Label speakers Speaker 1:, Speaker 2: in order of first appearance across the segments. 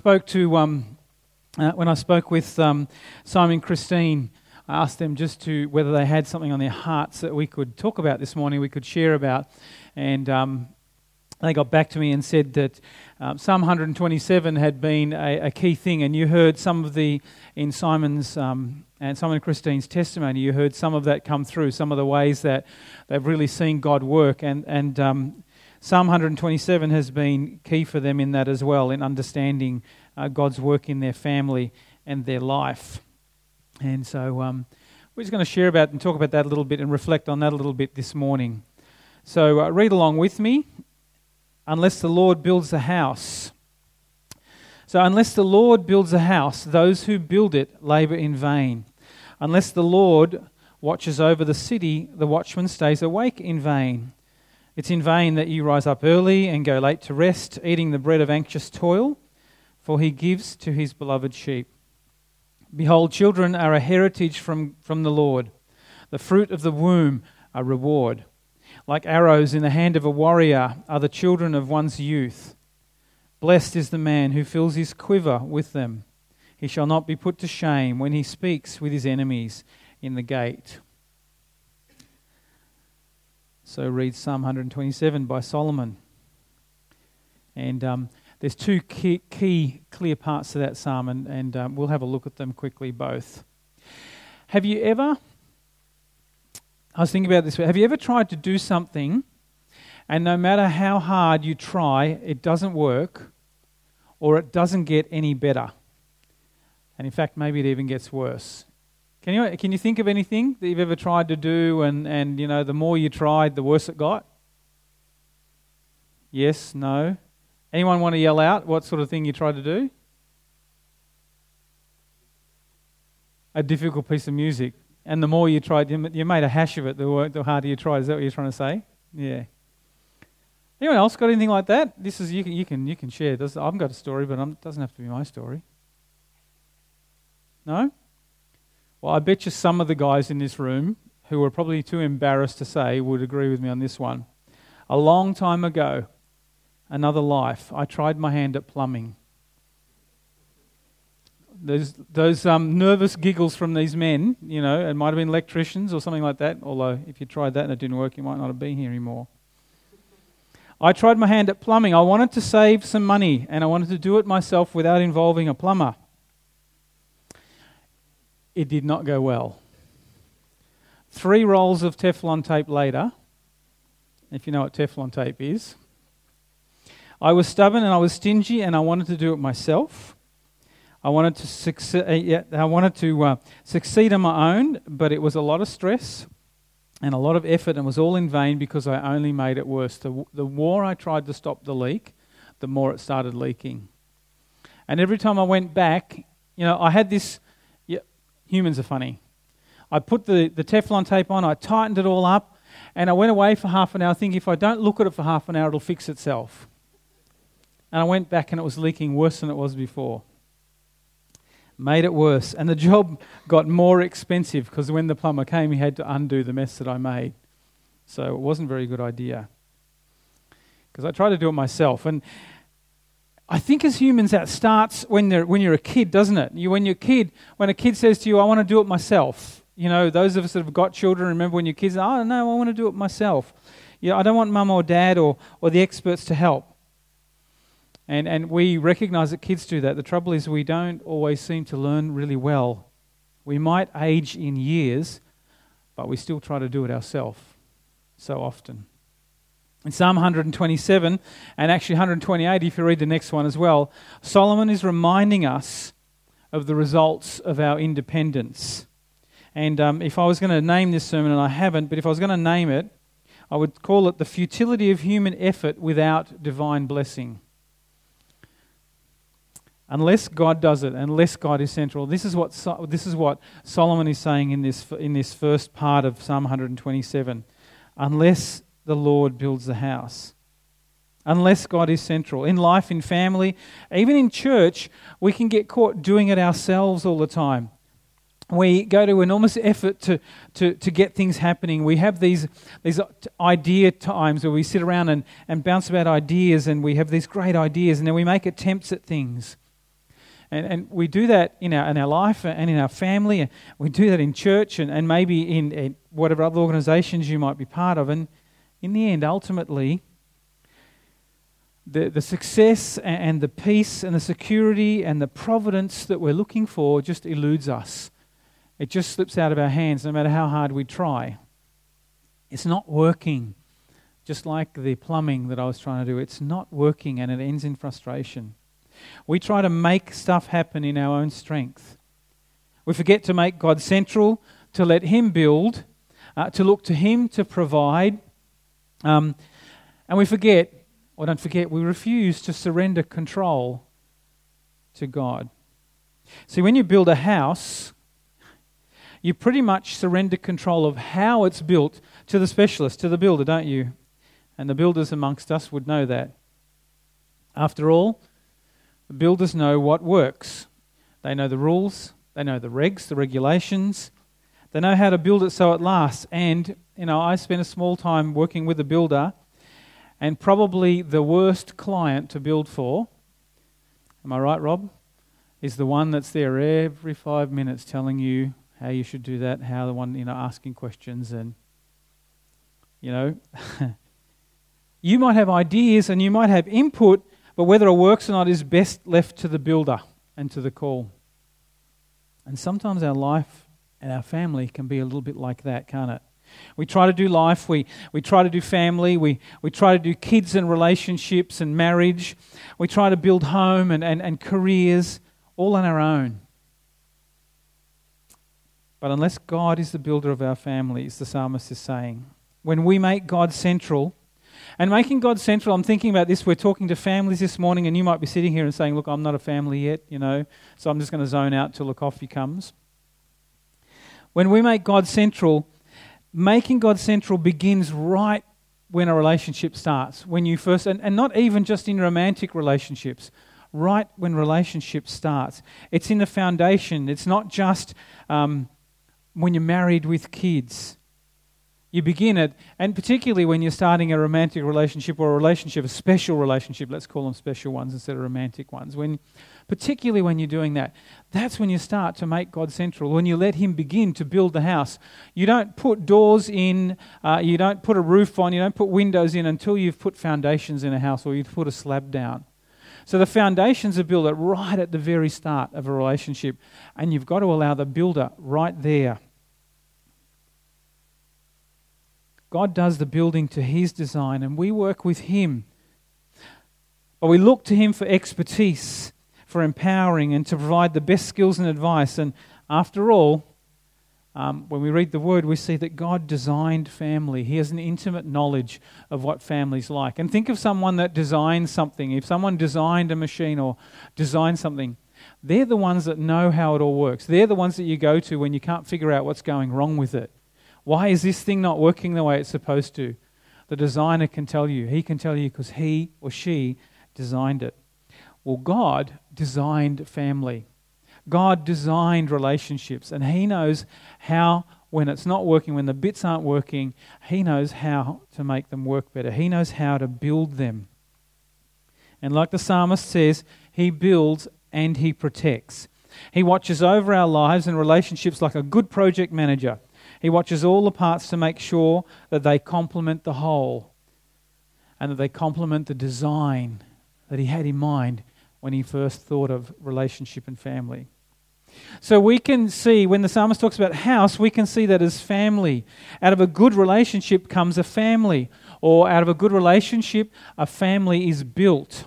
Speaker 1: spoke to um, uh, when I spoke with um, Simon Christine, I asked them just to whether they had something on their hearts that we could talk about this morning, we could share about, and um, they got back to me and said that um, Psalm 127 had been a, a, key thing, and you heard some of the in Simon's um, and Simon Christine's testimony. You heard some of that come through, some of the ways that they've really seen God work, and and um, Psalm 127 has been key for them in that as well, in understanding uh, God's work in their family and their life. And so um, we're just going to share about and talk about that a little bit and reflect on that a little bit this morning. So uh, read along with me. Unless the Lord builds a house. So, unless the Lord builds a house, those who build it labor in vain. Unless the Lord watches over the city, the watchman stays awake in vain. It's in vain that you rise up early and go late to rest, eating the bread of anxious toil, for he gives to his beloved sheep. Behold, children are a heritage from, from the Lord, the fruit of the womb a reward. Like arrows in the hand of a warrior are the children of one's youth. Blessed is the man who fills his quiver with them. He shall not be put to shame when he speaks with his enemies in the gate. So read Psalm 127 by Solomon. And um, there's two key, key, clear parts to that psalm, and, and um, we'll have a look at them quickly both. Have you ever, I was thinking about this, have you ever tried to do something and no matter how hard you try, it doesn't work or it doesn't get any better? And in fact, maybe it even gets worse. Can you, can you think of anything that you've ever tried to do and, and, you know, the more you tried, the worse it got? Yes, no. Anyone want to yell out what sort of thing you tried to do? A difficult piece of music. And the more you tried, you made a hash of it, the, the harder you tried. Is that what you're trying to say? Yeah. Anyone else got anything like that? This is you can you can you can share. This, I've got a story, but it doesn't have to be my story. No. Well, I bet you some of the guys in this room who are probably too embarrassed to say would agree with me on this one. A long time ago, another life, I tried my hand at plumbing. There's those um, nervous giggles from these men, you know, it might have been electricians or something like that, although if you tried that and it didn't work, you might not have been here anymore. I tried my hand at plumbing. I wanted to save some money and I wanted to do it myself without involving a plumber it did not go well. Three rolls of Teflon tape later, if you know what Teflon tape is, I was stubborn and I was stingy and I wanted to do it myself. I wanted to succeed. Uh, I wanted to uh, succeed on my own, but it was a lot of stress and a lot of effort, and was all in vain because I only made it worse. The, the more I tried to stop the leak, the more it started leaking. And every time I went back, you know, I had this Humans are funny. I put the, the Teflon tape on, I tightened it all up, and I went away for half an hour thinking if I don't look at it for half an hour, it'll fix itself. And I went back and it was leaking worse than it was before. Made it worse. And the job got more expensive because when the plumber came, he had to undo the mess that I made. So it wasn't a very good idea. Because I tried to do it myself. And I think as humans that starts when, when you're a kid, doesn't it? You, when you're a kid, when a kid says to you, I want to do it myself. You know, those of us that have got children, remember when your kids, oh, no, I want to do it myself. You know, I don't want mum or dad or, or the experts to help. And, and we recognize that kids do that. The trouble is we don't always seem to learn really well. We might age in years, but we still try to do it ourselves so often. In Psalm 127 and actually 128, if you read the next one as well, Solomon is reminding us of the results of our independence. And um, if I was going to name this sermon, and I haven't, but if I was going to name it, I would call it The Futility of Human Effort Without Divine Blessing. Unless God does it, unless God is central. This is what, this is what Solomon is saying in this, in this first part of Psalm 127. Unless the Lord builds the house. Unless God is central. In life, in family, even in church, we can get caught doing it ourselves all the time. We go to enormous effort to, to, to get things happening. We have these, these idea times where we sit around and, and bounce about ideas and we have these great ideas and then we make attempts at things. And, and we do that in our, in our life and in our family. We do that in church and, and maybe in, in whatever other organizations you might be part of. And in the end, ultimately, the, the success and the peace and the security and the providence that we're looking for just eludes us. It just slips out of our hands no matter how hard we try. It's not working. Just like the plumbing that I was trying to do, it's not working and it ends in frustration. We try to make stuff happen in our own strength. We forget to make God central, to let Him build, uh, to look to Him to provide. Um, and we forget, or don't forget, we refuse to surrender control to God. See, when you build a house, you pretty much surrender control of how it's built to the specialist, to the builder, don't you? And the builders amongst us would know that. After all, the builders know what works. They know the rules, they know the regs, the regulations. They know how to build it so it lasts. And, you know, I spent a small time working with a builder, and probably the worst client to build for, am I right, Rob? Is the one that's there every five minutes telling you how you should do that, how the one, you know, asking questions and, you know, you might have ideas and you might have input, but whether it works or not is best left to the builder and to the call. And sometimes our life and our family can be a little bit like that, can't it? We try to do life, we, we try to do family, we, we try to do kids and relationships and marriage, we try to build home and, and, and careers all on our own. But unless God is the builder of our families, the psalmist is saying, when we make God central, and making God central, I'm thinking about this. We're talking to families this morning, and you might be sitting here and saying, Look, I'm not a family yet, you know, so I'm just going to zone out till the coffee comes. When we make God central, making God central begins right when a relationship starts. When you first, and, and not even just in romantic relationships, right when relationship starts. It's in the foundation. It's not just um, when you're married with kids. You begin it, and particularly when you're starting a romantic relationship or a relationship, a special relationship, let's call them special ones instead of romantic ones. When, particularly when you're doing that, that's when you start to make God central. When you let Him begin to build the house, you don't put doors in, uh, you don't put a roof on, you don't put windows in until you've put foundations in a house or you've put a slab down. So the foundations are built right at the very start of a relationship, and you've got to allow the builder right there God does the building to His design, and we work with Him. But we look to Him for expertise, for empowering, and to provide the best skills and advice. And after all, um, when we read the Word, we see that God designed family. He has an intimate knowledge of what family's like. And think of someone that designs something. If someone designed a machine or designed something, they're the ones that know how it all works. They're the ones that you go to when you can't figure out what's going wrong with it. Why is this thing not working the way it's supposed to? The designer can tell you. He can tell you because he or she designed it. Well, God designed family. God designed relationships, and He knows how, when it's not working, when the bits aren't working, He knows how to make them work better. He knows how to build them. And like the psalmist says, He builds and He protects. He watches over our lives and relationships like a good project manager. He watches all the parts to make sure that they complement the whole and that they complement the design that he had in mind when he first thought of relationship and family. So we can see, when the psalmist talks about house, we can see that as family. Out of a good relationship comes a family, or out of a good relationship, a family is built.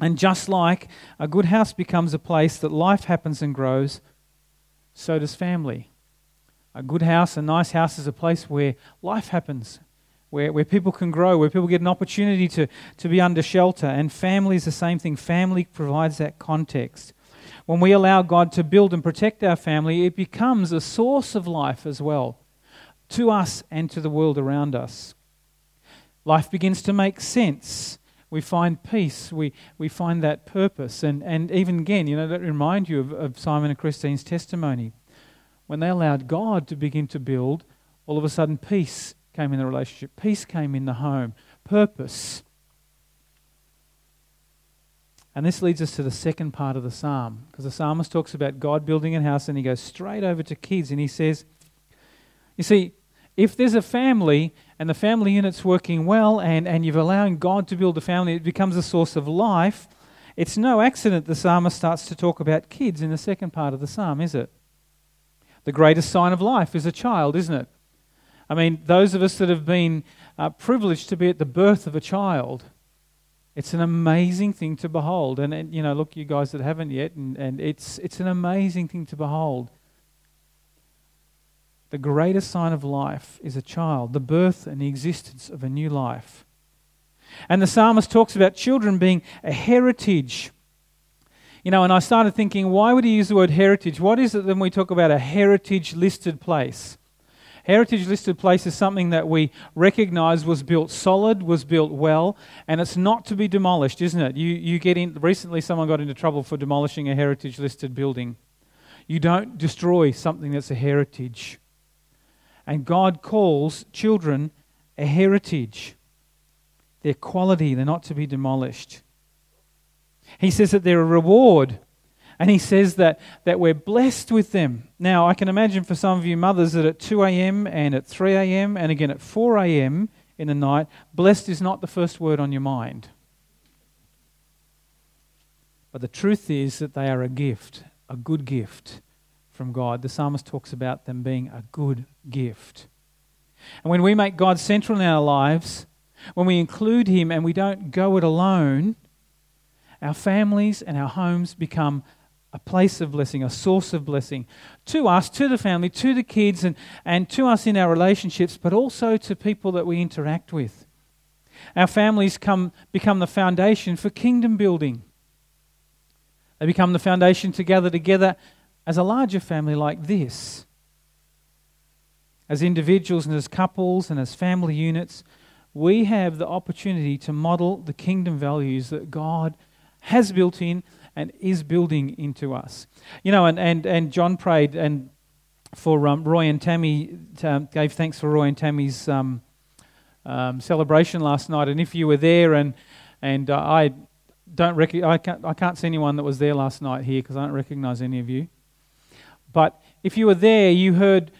Speaker 1: And just like a good house becomes a place that life happens and grows, so does family. A good house, a nice house, is a place where life happens, where, where people can grow, where people get an opportunity to, to be under shelter. And family is the same thing. Family provides that context. When we allow God to build and protect our family, it becomes a source of life as well to us and to the world around us. Life begins to make sense. We find peace. We, we find that purpose. And, and even again, you know, that remind you of, of Simon and Christine's testimony when they allowed God to begin to build, all of a sudden peace came in the relationship, peace came in the home, purpose. And this leads us to the second part of the psalm, because the psalmist talks about God building a house and he goes straight over to kids and he says, You see, if there's a family and the family unit's working well and, and you're allowing God to build a family, it becomes a source of life. It's no accident the psalmist starts to talk about kids in the second part of the psalm, is it? The greatest sign of life is a child, isn't it? I mean, those of us that have been uh, privileged to be at the birth of a child, it's an amazing thing to behold. And, and, you know, look, you guys that haven't yet, and, and it's, it's an amazing thing to behold. The greatest sign of life is a child, the birth and the existence of a new life. And the psalmist talks about children being a heritage. You know, and I started thinking, why would he use the word heritage? What is it when we talk about a heritage listed place? Heritage listed place is something that we recognize was built solid, was built well, and it's not to be demolished, isn't it? You, you get in, recently someone got into trouble for demolishing a heritage listed building. You don't destroy something that's a heritage. And God calls children a heritage. They're quality, they're not to be demolished. He says that they're a reward and he says that, that we're blessed with them. Now, I can imagine for some of you mothers that at 2 a.m. and at 3 a.m. and again at 4 a.m. in the night, blessed is not the first word on your mind. But the truth is that they are a gift, a good gift from God. The psalmist talks about them being a good gift. And when we make God central in our lives, when we include Him and we don't go it alone, our families and our homes become a place of blessing, a source of blessing to us, to the family, to the kids, and, and to us in our relationships, but also to people that we interact with. Our families come, become the foundation for kingdom building. They become the foundation to gather together as a larger family like this. As individuals and as couples and as family units, we have the opportunity to model the kingdom values that God has built in and is building into us. You know, and, and, and John prayed and for um, Roy and Tammy, um, gave thanks for Roy and Tammy's um, um, celebration last night. And if you were there, and, and uh, I don't rec- I, can't, I can't see anyone that was there last night here because I don't recognize any of you. But if you were there, you heard,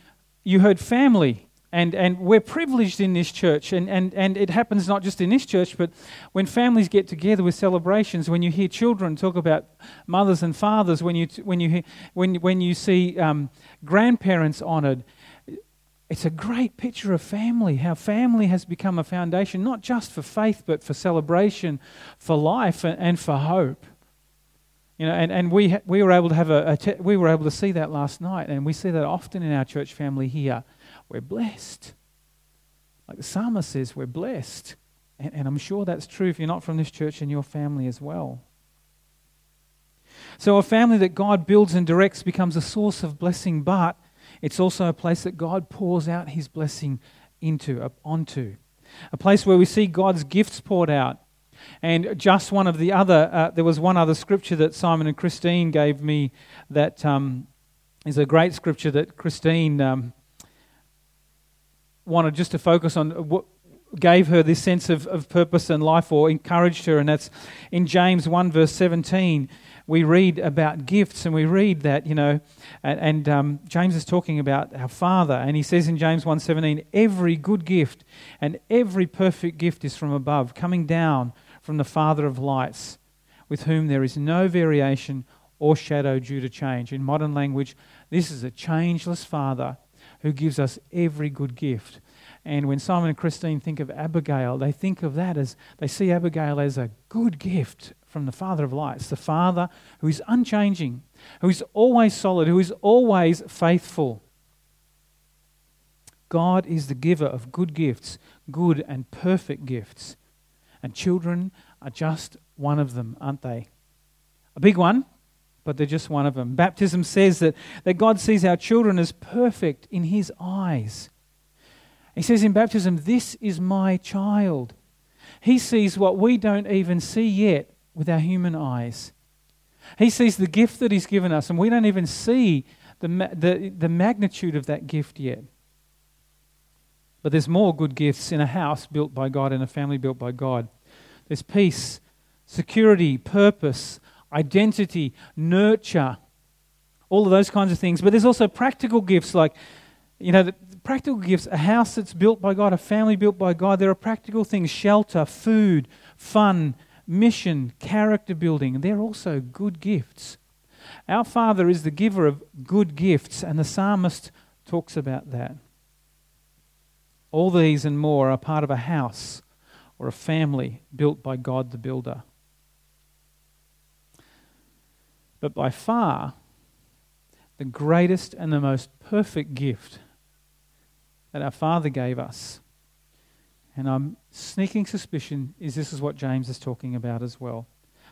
Speaker 1: you heard family and, and we're privileged in this church, and, and, and it happens not just in this church, but when families get together with celebrations, when you hear children talk about mothers and fathers, when you, when you, hear, when, when you see um, grandparents honoured, it's a great picture of family, how family has become a foundation, not just for faith, but for celebration, for life, and, and for hope. You know, and, and we, we were able to have a, a te- we were able to see that last night, and we see that often in our church family here we're blessed. Like the psalmist says, we're blessed. And, and I'm sure that's true if you're not from this church and your family as well. So, a family that God builds and directs becomes a source of blessing, but it's also a place that God pours out his blessing into, onto. A place where we see God's gifts poured out. And just one of the other, uh, there was one other scripture that Simon and Christine gave me that um, is a great scripture that Christine um, wanted just to focus on what gave her this sense of, of purpose and life or encouraged her, and that's in James 1, verse 17. We read about gifts, and we read that, you know, and, and um, James is talking about our Father, and he says in James 1:17, every good gift and every perfect gift is from above, coming down from the Father of lights, with whom there is no variation or shadow due to change. In modern language, this is a changeless Father who gives us every good gift. And when Simon and Christine think of Abigail, they think of that as they see Abigail as a good gift from the Father of lights, the Father who is unchanging, who is always solid, who is always faithful. God is the giver of good gifts, good and perfect gifts. And children are just one of them, aren't they? A big one, but they're just one of them. Baptism says that, that God sees our children as perfect in His eyes. He says in baptism, This is my child. He sees what we don't even see yet with our human eyes. He sees the gift that He's given us, and we don't even see the, the, the magnitude of that gift yet. But there's more good gifts in a house built by God and a family built by God. There's peace, security, purpose, identity, nurture, all of those kinds of things. But there's also practical gifts like, you know, practical gifts, a house that's built by God, a family built by God. There are practical things shelter, food, fun, mission, character building. They're also good gifts. Our Father is the giver of good gifts, and the psalmist talks about that. All these and more are part of a house or a family built by God the builder. But by far, the greatest and the most perfect gift that our Father gave us, and I'm sneaking suspicion, is this is what James is talking about as well.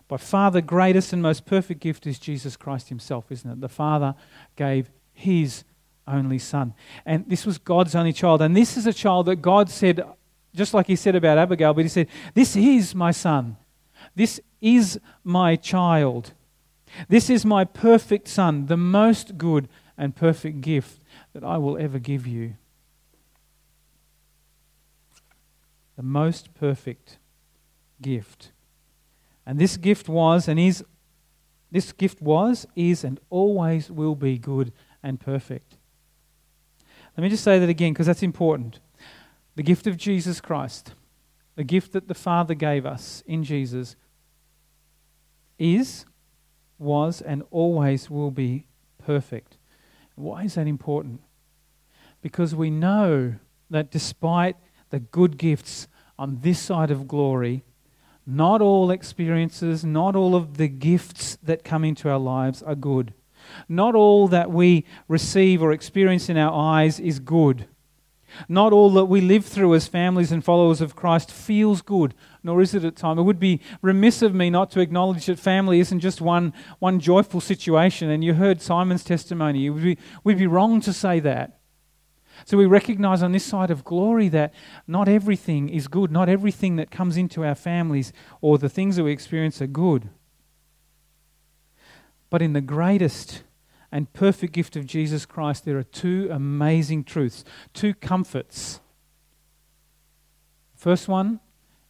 Speaker 1: By far, the greatest and most perfect gift is Jesus Christ Himself, isn't it? The Father gave His only Son. And this was God's only child. And this is a child that God said, just like He said about Abigail, but He said, This is my son. This is my child. This is my perfect Son, the most good and perfect gift that I will ever give you. The most perfect gift. And this gift was and is this gift was, is, and always will be good and perfect. Let me just say that again because that's important. The gift of Jesus Christ, the gift that the Father gave us in Jesus, is was, and always will be perfect. Why is that important? Because we know that despite the good gifts on this side of glory, not all experiences, not all of the gifts that come into our lives are good. Not all that we receive or experience in our eyes is good. Not all that we live through as families and followers of Christ feels good, nor is it at times. It would be remiss of me not to acknowledge that family isn't just one, one joyful situation. And you heard Simon's testimony. It would be, we'd be wrong to say that. So we recognize on this side of glory that not everything is good. Not everything that comes into our families or the things that we experience are good. But in the greatest and perfect gift of Jesus Christ, there are two amazing truths, two comforts. First one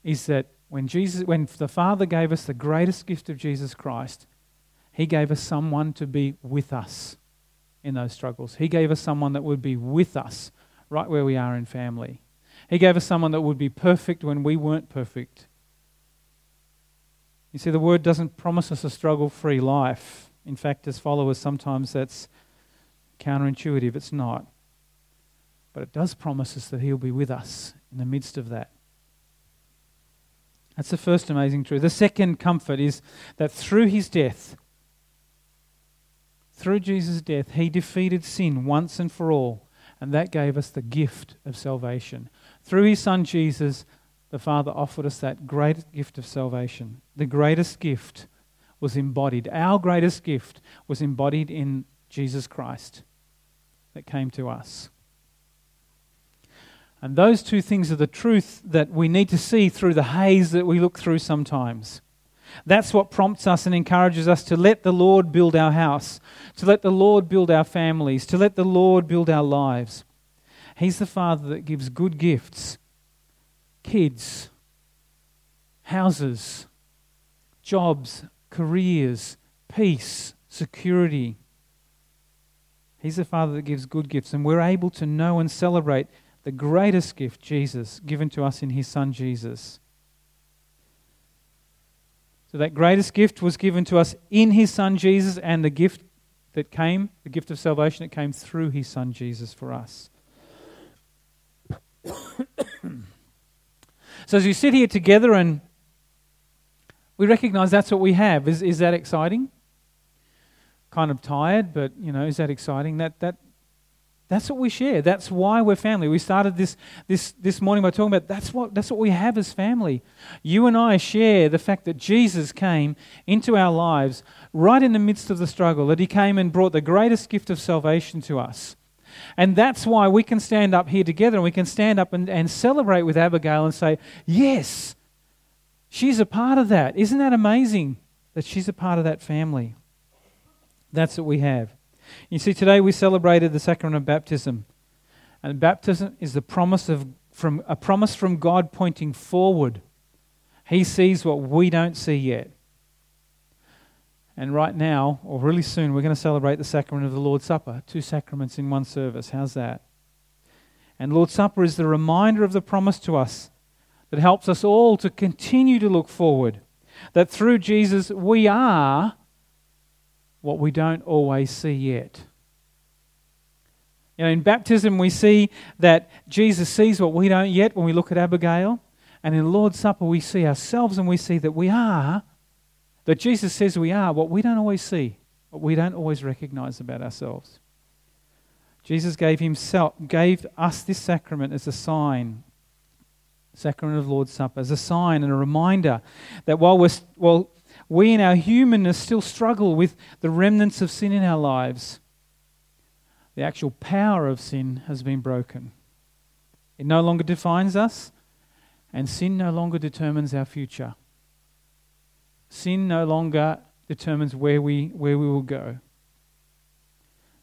Speaker 1: is that when Jesus when the Father gave us the greatest gift of Jesus Christ, he gave us someone to be with us in those struggles. He gave us someone that would be with us right where we are in family. He gave us someone that would be perfect when we weren't perfect. You see, the word doesn't promise us a struggle free life. In fact, as followers, sometimes that's counterintuitive. It's not. But it does promise us that He'll be with us in the midst of that. That's the first amazing truth. The second comfort is that through His death, through Jesus' death, He defeated sin once and for all. And that gave us the gift of salvation. Through His Son Jesus, the Father offered us that great gift of salvation, the greatest gift was embodied. Our greatest gift was embodied in Jesus Christ that came to us. And those two things are the truth that we need to see through the haze that we look through sometimes. That's what prompts us and encourages us to let the Lord build our house, to let the Lord build our families, to let the Lord build our lives. He's the Father that gives good gifts kids, houses, jobs, careers, peace, security. He's the Father that gives good gifts, and we're able to know and celebrate the greatest gift, Jesus, given to us in His Son Jesus. So, that greatest gift was given to us in His Son Jesus, and the gift that came, the gift of salvation, that came through His Son Jesus for us. so, as we sit here together and we recognize that's what we have. Is, is that exciting? Kind of tired, but you know, is that exciting? That, that, that's what we share. That's why we're family. We started this, this, this morning by talking about that's what, that's what we have as family. You and I share the fact that Jesus came into our lives right in the midst of the struggle, that he came and brought the greatest gift of salvation to us. And that's why we can stand up here together and we can stand up and, and celebrate with Abigail and say, Yes, She's a part of that. Isn't that amazing that she's a part of that family? That's what we have. You see, today we celebrated the sacrament of baptism. And baptism is the promise of from a promise from God pointing forward. He sees what we don't see yet. And right now, or really soon, we're going to celebrate the sacrament of the Lord's Supper. Two sacraments in one service. How's that? And Lord's Supper is the reminder of the promise to us that helps us all to continue to look forward. That through Jesus, we are what we don't always see yet. You know, in baptism, we see that Jesus sees what we don't yet when we look at Abigail. And in Lord's Supper, we see ourselves and we see that we are, that Jesus says we are what we don't always see, what we don't always recognize about ourselves. Jesus gave himself gave us this sacrament as a sign, sacrament of Lord's Supper, as a sign and a reminder that while we're while we in our humanness still struggle with the remnants of sin in our lives, the actual power of sin has been broken. It no longer defines us, and sin no longer determines our future. Sin no longer determines where we, where we will go.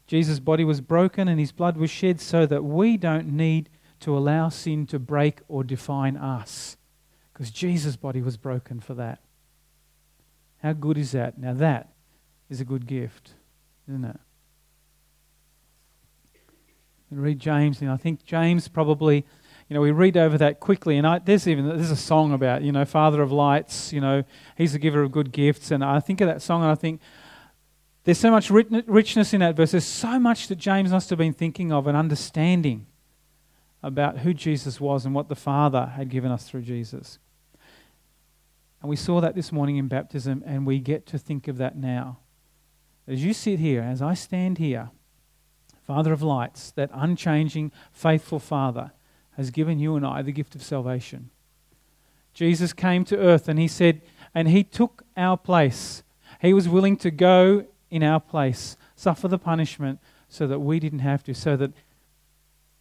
Speaker 1: Jesus' body was broken and his blood was shed so that we don't need to allow sin to break or define us. Because Jesus' body was broken for that. How good is that? Now, that is a good gift, isn't it? And read James, and I think James probably, you know, we read over that quickly, and I, there's even there's a song about, you know, Father of Lights, you know, He's the giver of good gifts, and I think of that song, and I think, there's so much richness in that verse. There's so much that James must have been thinking of and understanding about who Jesus was and what the Father had given us through Jesus. And we saw that this morning in baptism, and we get to think of that now. As you sit here, as I stand here, Father of lights, that unchanging, faithful Father, has given you and I the gift of salvation. Jesus came to earth and he said, and he took our place. He was willing to go in our place, suffer the punishment so that we didn't have to, so that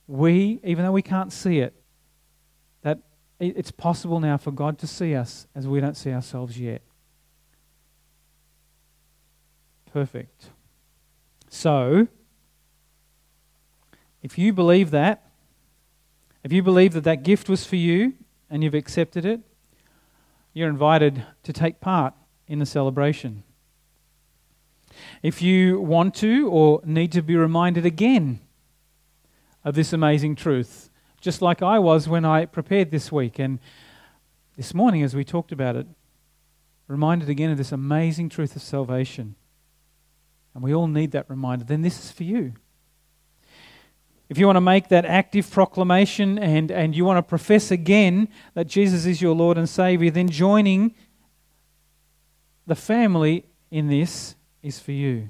Speaker 1: we, even though we can't see it, that it's possible now for God to see us as we don't see ourselves yet. Perfect. So, if you believe that, if you believe that that gift was for you and you've accepted it, you're invited to take part in the celebration. If you want to or need to be reminded again of this amazing truth, just like I was when I prepared this week and this morning as we talked about it, reminded again of this amazing truth of salvation, and we all need that reminder, then this is for you. If you want to make that active proclamation and, and you want to profess again that Jesus is your Lord and Savior, then joining the family in this is for you.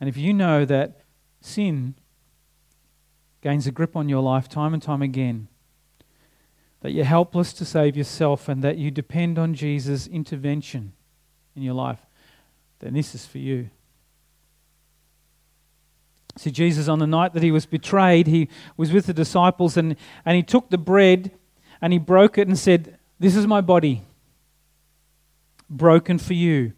Speaker 1: And if you know that sin gains a grip on your life time and time again, that you're helpless to save yourself and that you depend on Jesus' intervention in your life, then this is for you. See, Jesus, on the night that he was betrayed, he was with the disciples and, and he took the bread and he broke it and said, This is my body, broken for you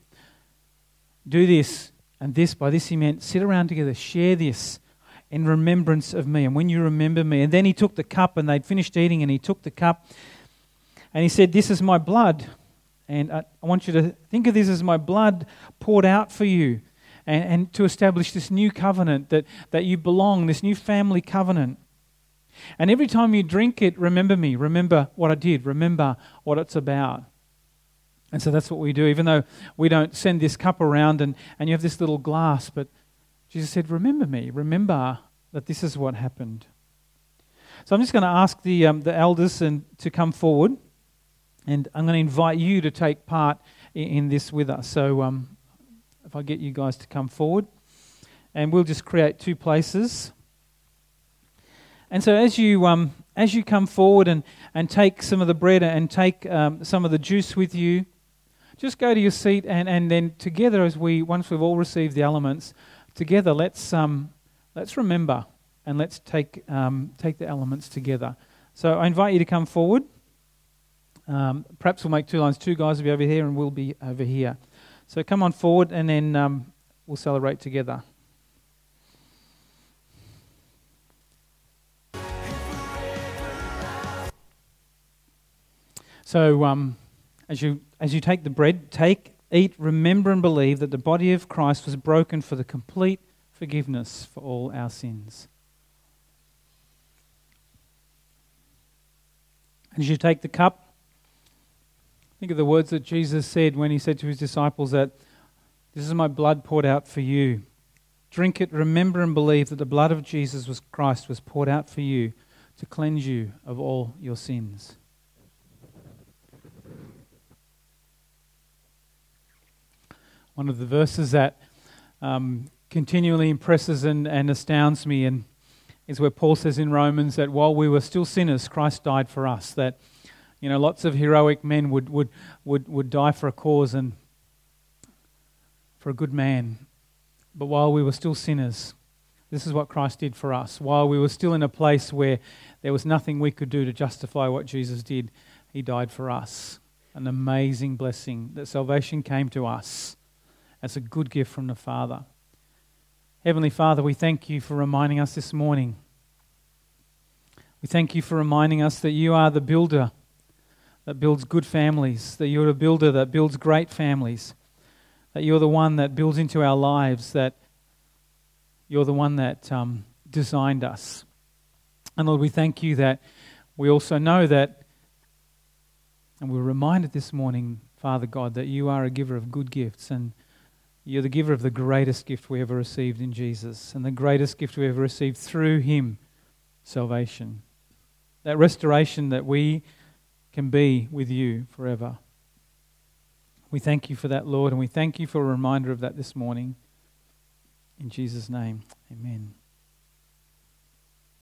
Speaker 1: do this and this. By this he meant sit around together, share this in remembrance of me. And when you remember me. And then he took the cup and they'd finished eating and he took the cup and he said, This is my blood. And uh, I, want you to think of this as my blood poured out for you and, and to establish this new covenant that, that you belong, this new family covenant. And every time you drink it, remember me. Remember what I did. Remember what it's about. And so that's what we do, even though we don't send this cup around and, and you have this little glass. But Jesus said, Remember me. Remember that this is what happened. So I'm just going to ask the, um, the elders and, to come forward. And I'm going to invite you to take part in, in this with us. So um, if I get you guys to come forward. And we'll just create two places. And so as you, um, as you come forward and, and take some of the bread and take um, some of the juice with you, just go to your seat and, and then together as we once we've all received the elements together let's um, let's remember and let's take um, take the elements together. So i invite you to come forward. Um, perhaps we'll make two lines. Two guys will be over here and we'll be over here. So come on forward and then um, we'll celebrate together. So, um, as you as you take the bread, take, eat, remember, and believe that the body of Christ was broken for the complete forgiveness for all our sins. And As you take the cup, think of the words that Jesus said when he said to his disciples that this is my blood poured out for you. Drink it, remember and believe that the blood of Jesus was Christ was poured out for you to cleanse you of all your sins. One of the verses that um, continually impresses and, and astounds me and is where Paul says in Romans that while we were still sinners, Christ died for us. That you know, lots of heroic men would, would, would, would die for a cause and for a good man. But while we were still sinners, this is what Christ did for us. While we were still in a place where there was nothing we could do to justify what Jesus did, He died for us. An amazing blessing that salvation came to us as a good gift from the Father. Heavenly Father, we thank you for reminding us this morning. We thank you for reminding us that you are the builder that builds good families, that you're the builder that builds great families that you're the one that builds into our lives, that you're the one that um, designed us. And Lord, we thank you that we also know that, and we're reminded this morning, Father God, that you are a giver of good gifts and you're the giver of the greatest gift we ever received in Jesus and the greatest gift we ever received through Him salvation. That restoration that we can be with you forever. We thank you for that, Lord, and we thank you for a reminder of that this morning. In Jesus' name, amen.